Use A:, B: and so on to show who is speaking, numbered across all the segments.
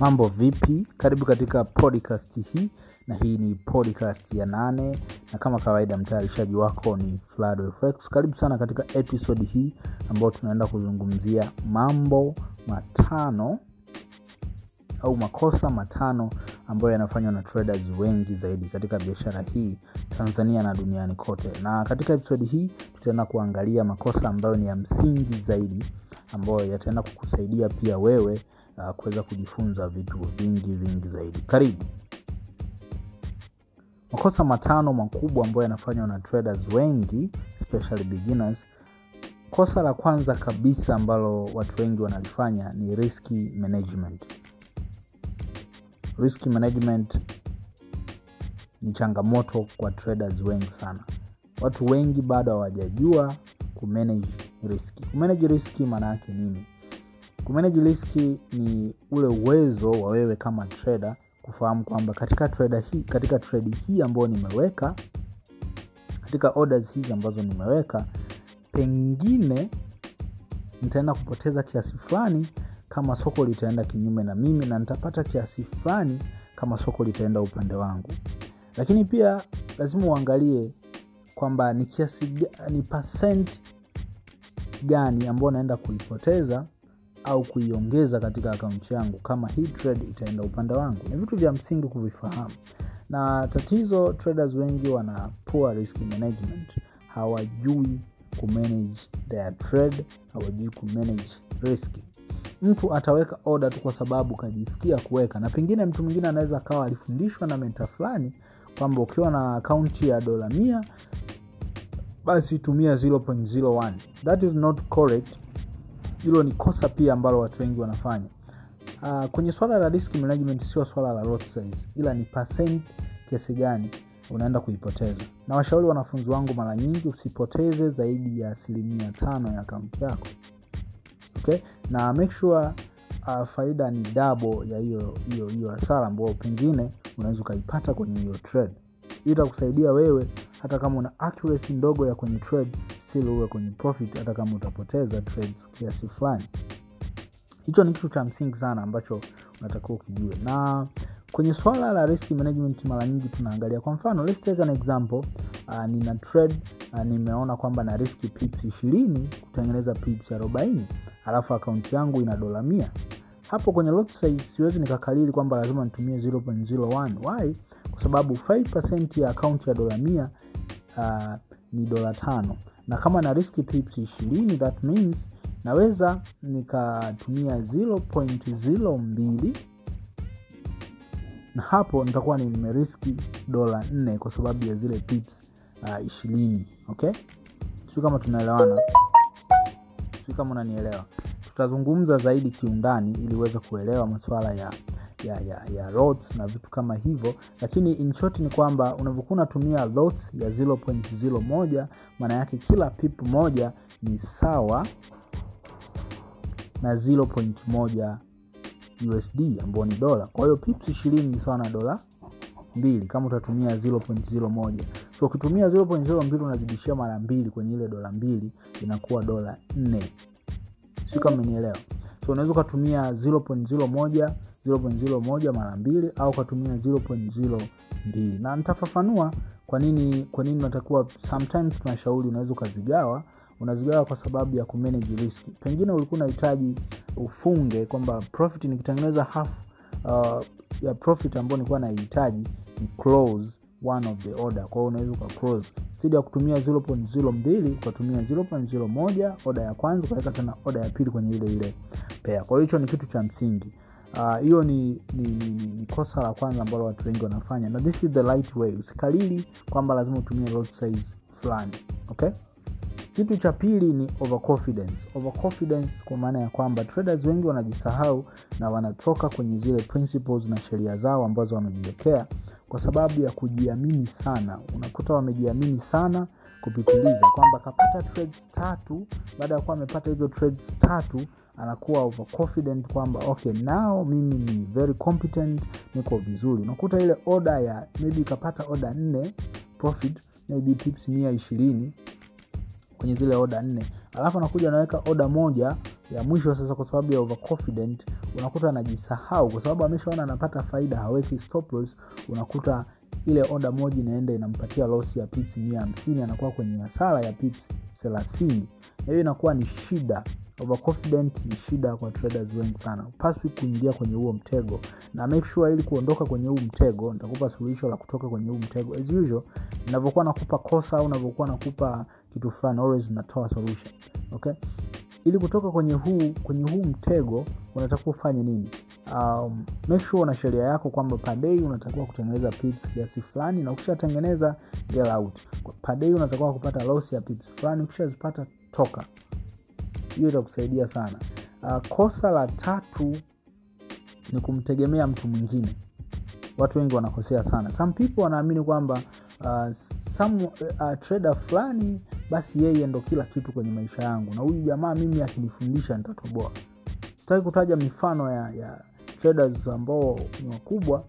A: mambo vipi? Karibu katika podcast hii na hii ni podcast ya nane na kama kawaida mtayarishaji wako ni Flado karibu sana katika episode hii ambayo tunaenda kuzungumzia mambo matano au makosa matano ambayo yanafanywa na traders wengi zaidi katika biashara hii tanzania na duniani kote. Na katika episodi hii tutaenda kuangalia makosa ambayo ni ya msingi zaidi ambayo yataenda kukusaidia pia wewe uh, kuweza kujifunza vitu vingi vingi zaidi. Karibu. Makosa matano makubwa ambayo yanafanywa na traders wengi especially beginners. Kosa la kwanza kabisa ambalo watu wengi wanalifanya ni risky management. Risk management ni changamoto kwa traders wengi sana. Watu wengi bado hawajajua kumanage riski kumanage riski maana yake nini kumanage riski ni ule uwezo wa wewe kama trader kufahamu kwamba katika trader hii katika trade hii ambayo nimeweka katika orders hizi ambazo nimeweka pengine nitaenda kupoteza kiasi fulani kama soko litaenda kinyume na mimi na nitapata kiasi fulani kama soko litaenda upande wangu. Lakini pia lazima uangalie kwamba ni kiasi ni percent gani ambayo naenda kuipoteza au kuiongeza katika akaunti yangu kama hii trade itaenda upande wangu. Ni vitu vya msingi kuvifahamu. Na tatizo traders wengi wana poor risk management. Hawajui kumanage their trade hawajui kumanage risk. Mtu ataweka oda tu kwa sababu kajisikia kuweka. Na pengine mtu mwingine anaweza akawa alifundishwa na menta fulani kwamba ukiwa na akaunti ya dola mia basi tumia 0.01 that is not correct hilo ni kosa pia ambalo watu wengi wanafanya. Uh, kwenye swala la risk management sio swala la lot size ila ni percent kiasi gani unaenda kuipoteza. Na washauri wanafunzi wangu mara nyingi usipoteze zaidi ya asilimia tano ya akaunti yako. Okay? na make sure uh, faida ni dabo ya hiyo hiyo hiyo hasara ambayo pengine unaweza ukaipata kwenye hiyo trade. Hii itakusaidia wewe hata kama una accuracy ndogo ya kwenye trade still uwe kwenye profit hata kama utapoteza trades kiasi fulani. Hicho ni kitu cha msingi sana ambacho unatakiwa ukijue. Na kwenye swala la risk management mara nyingi tunaangalia. Kwa mfano let's take an example. Uh, nina trade uh, nimeona kwamba na riski pips ishirini kutengeneza pips arobaini. Alafu akaunti yangu ina dola mia. Hapo kwenye lot size siwezi nikakalili kwamba lazima nitumie 0.01 why? Kwa sababu 5 ya akaunti ya dola mia uh, ni dola tano na kama na riski pips ishirini that means naweza nikatumia 0.02 na hapo nitakuwa nimeriski dola 4 kwa sababu ya zile pips uh, ishirini okay? Siu kama tunaelewana. Siu kama unanielewa. Tutazungumza zaidi kiundani ili uweze kuelewa masuala ya ya, ya, ya lots na vitu kama hivyo. Lakini in ni kwamba unavyokuwa unatumia lots ya 0.01 maana yake kila pip moja ni sawa na 0.1 usd ambao ni dola. Kwa hiyo pips ishirini ni sawa na dola mbili kama utatumia 0.01 so ukitumia 0.02 unazidishia mara mbili kwenye ile dola mbili inakuwa dola nne. Siu kama umenielewa? So unaweza ukatumia 0.01 0.01 mara mbili au ukatumia 0.02 na nitafafanua kwa nini kwa nini unatakiwa sometimes tunashauri unaweza ukazigawa. Unazigawa kwa sababu ya kumanage risk. Pengine ulikuwa unahitaji ufunge kwamba profit nikitengeneza half uh, ya profit ambayo nilikuwa naihitaji ni close one of the order. Kwa hiyo unaweza ukaclose stidi ya kutumia 0.02 ukatumia 0.01 oda ya kwanza ukaweka tena oda ya pili kwenye ile ile pea kwa hiyo hicho ni kitu cha msingi hiyo uh, ni, ni, ni, ni, ni kosa la kwanza ambalo watu wengi wanafanya. Na this is the right way. Usikalili kwamba lazima utumie lot size fulani okay? Kitu cha pili ni overconfidence. Overconfidence kwa maana ya kwamba traders wengi wanajisahau na wanatoka kwenye zile principles na sheria zao ambazo wamejiwekea kwa sababu ya kujiamini sana. Unakuta wamejiamini sana kupitiliza. Kwamba akapata trades tatu baada ya kuwa amepata hizo trades tatu anakuwa overconfident kwamba okay nao mimi ni very competent niko vizuri. Unakuta ile oda ya maybe ikapata oda nne profit maybe tips mia ishirini kwenye zile oda nne. Alafu anakuja anaweka oda moja ya mwisho sasa kwa sababu ya overconfident unakuta anajisahau. Kwa sababu ameshaona anapata faida haweki stop unakuta ile oda moja inaenda inampatia loss ya pips mia hamsini anakuwa kwenye hasara ya pips thelathini. Na hiyo inakuwa ni shida overconfident ni shida kwa traders wengi sana. Upaswi kuingia kwenye huo mtego. Na make sure ili kuondoka kwenye huu mtego nitakupa suluhisho la kutoka kwenye huu mtego. As usual navyokuwa nakupa kosa au navyokuwa nakupa kitu fulani always natoa solution. Okay? Ili kutoka kwenye huu kwenye huu mtego unatakiwa ufanye nini? Um, make sure una sheria yako kwamba padei unatakiwa kutengeneza pips kiasi fulani na ukishatengeneza get out. Padei unatakiwa kupata loss ya pips fulani ukishazipata toka hiyo itakusaidia sana. Uh, kosa la tatu ni kumtegemea mtu mwingine. Watu wengi wanakosea sana. Some people wanaamini kwamba uh, some, uh, trader fulani basi yeye ndo kila kitu kwenye maisha yangu. Na huyu jamaa mimi akinifundisha nitatoboa. Sitaki kutaja mifano ya, ya traders ambao ni wakubwa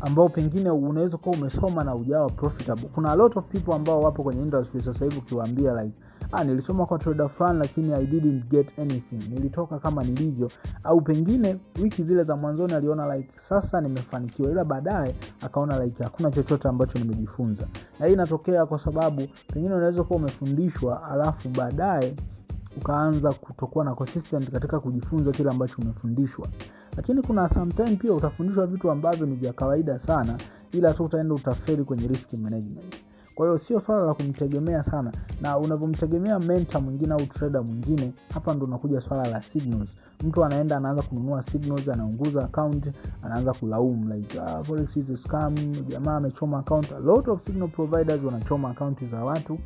A: ambao pengine unaweza kuwa umesoma na ujawa profitable. Kuna a lot of people ambao wapo kwenye industry sasa hivi ukiwaambia like ah, nilisoma kwa trader fulani lakini i didn't get anything. Nilitoka kama nilivyo. Au pengine wiki zile za mwanzoni aliona like sasa nimefanikiwa. Ila baadaye akaona like hakuna chochote ambacho nimejifunza. Na hii inatokea kwa sababu pengine unaweza kuwa umefundishwa alafu baadaye ukaanza kutokuwa na consistent katika kujifunza kile ambacho umefundishwa. Lakini kuna sometime pia utafundishwa vitu ambavyo ni vya kawaida sana ila tu utaenda utaferi kwenye risk management kwa hiyo sio swala la kumtegemea sana. Na unavyomtegemea menta mwingine au trader mwingine hapa ndo unakuja swala la signals. Mtu anaenda anaanza kununua signals anaunguza account anaanza kulaumu like ah, forex is a scam jamaa amechoma account. A lot of signal providers wanachoma akaunti za watu.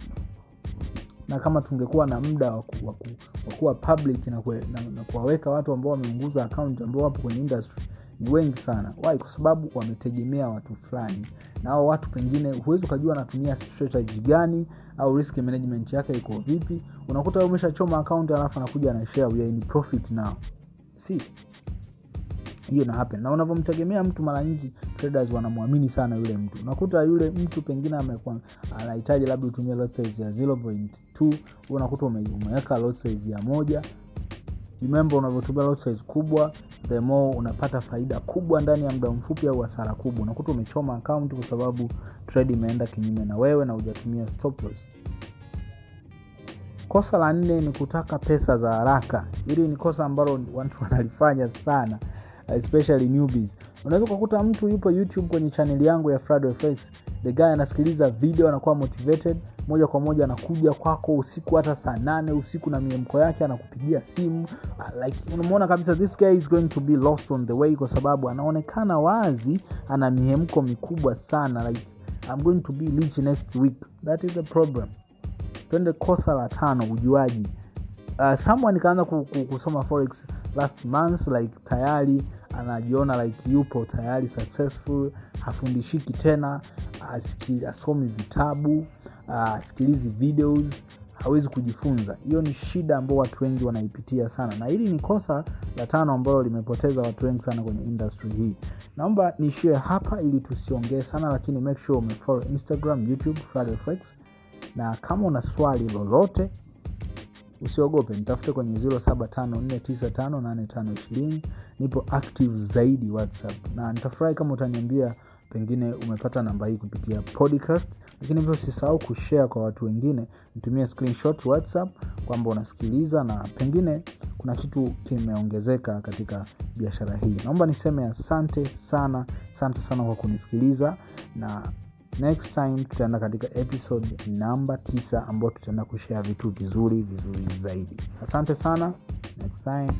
A: Na kama tungekuwa na muda wa kuwa public na, kwe, na, na kuwaweka watu ambao wameunguza account ambao wapo kwenye industry wengi sana. Why? Kwa sababu wametegemea watu fulani. Na hao watu pengine huwezi ukajua anatumia strategy gani au risk management yake iko vipi. Unakuta umeshachoma account alafu anakuja ana we are in profit now. Si. Hiyo na happen. Na unavyomtegemea mtu mara nyingi traders wanamwamini sana yule mtu. Unakuta yule mtu pengine anahitaji labda utumie lot size ya 0.2 unakuta ume, umeweka lot size ya moja remember unavyotumia lot size kubwa the more unapata faida kubwa ndani ya muda mfupi au hasara kubwa. Unakuta umechoma account kwa sababu trade imeenda kinyume na wewe na hujatumia kosa la nne ni kutaka pesa za haraka. Hili ni kosa ambalo watu wanalifanya sana especially newbies unaweza ukakuta mtu yupo youtube kwenye chaneli yangu ya FX the guy anasikiliza video anakuwa motivated moja kwa moja anakuja kwako usiku hata saa nane usiku na miemko yake anakupigia simu like unamwona kabisa this guy is going to be lost on the way kwa sababu anaonekana wazi ana mihemko mikubwa sana like I'm going to be rich next week. That is the problem. Twende kosa la tano ujuaji. Uh, someone kaanza kusoma forex last month like tayari anajiona like yupo tayari successful hafundishiki tena asomi vitabu asikilizi videos hawezi kujifunza. Hiyo ni shida ambao watu wengi wanaipitia sana. Na hili ni kosa la tano ambalo limepoteza watu wengi sana kwenye industry hii. Naomba niishie hapa ili tusiongee sana lakini make sure umefollow instagram youtube fredfx na kama una swali lolote usiogope nitafute kwenye 0754958520 nipo active zaidi whatsapp. Na nitafurahi kama utaniambia pengine umepata namba hii kupitia podcast. Lakini pia usisahau kushare kwa watu wengine. Nitumie screenshot whatsapp kwamba unasikiliza na pengine kuna kitu kimeongezeka katika biashara hii. Naomba niseme asante sana asante sana kwa kunisikiliza na next time tutaenda katika episode namba 9 ambayo tutaenda kushare vitu vizuri vizuri zaidi. Asante sana. Next time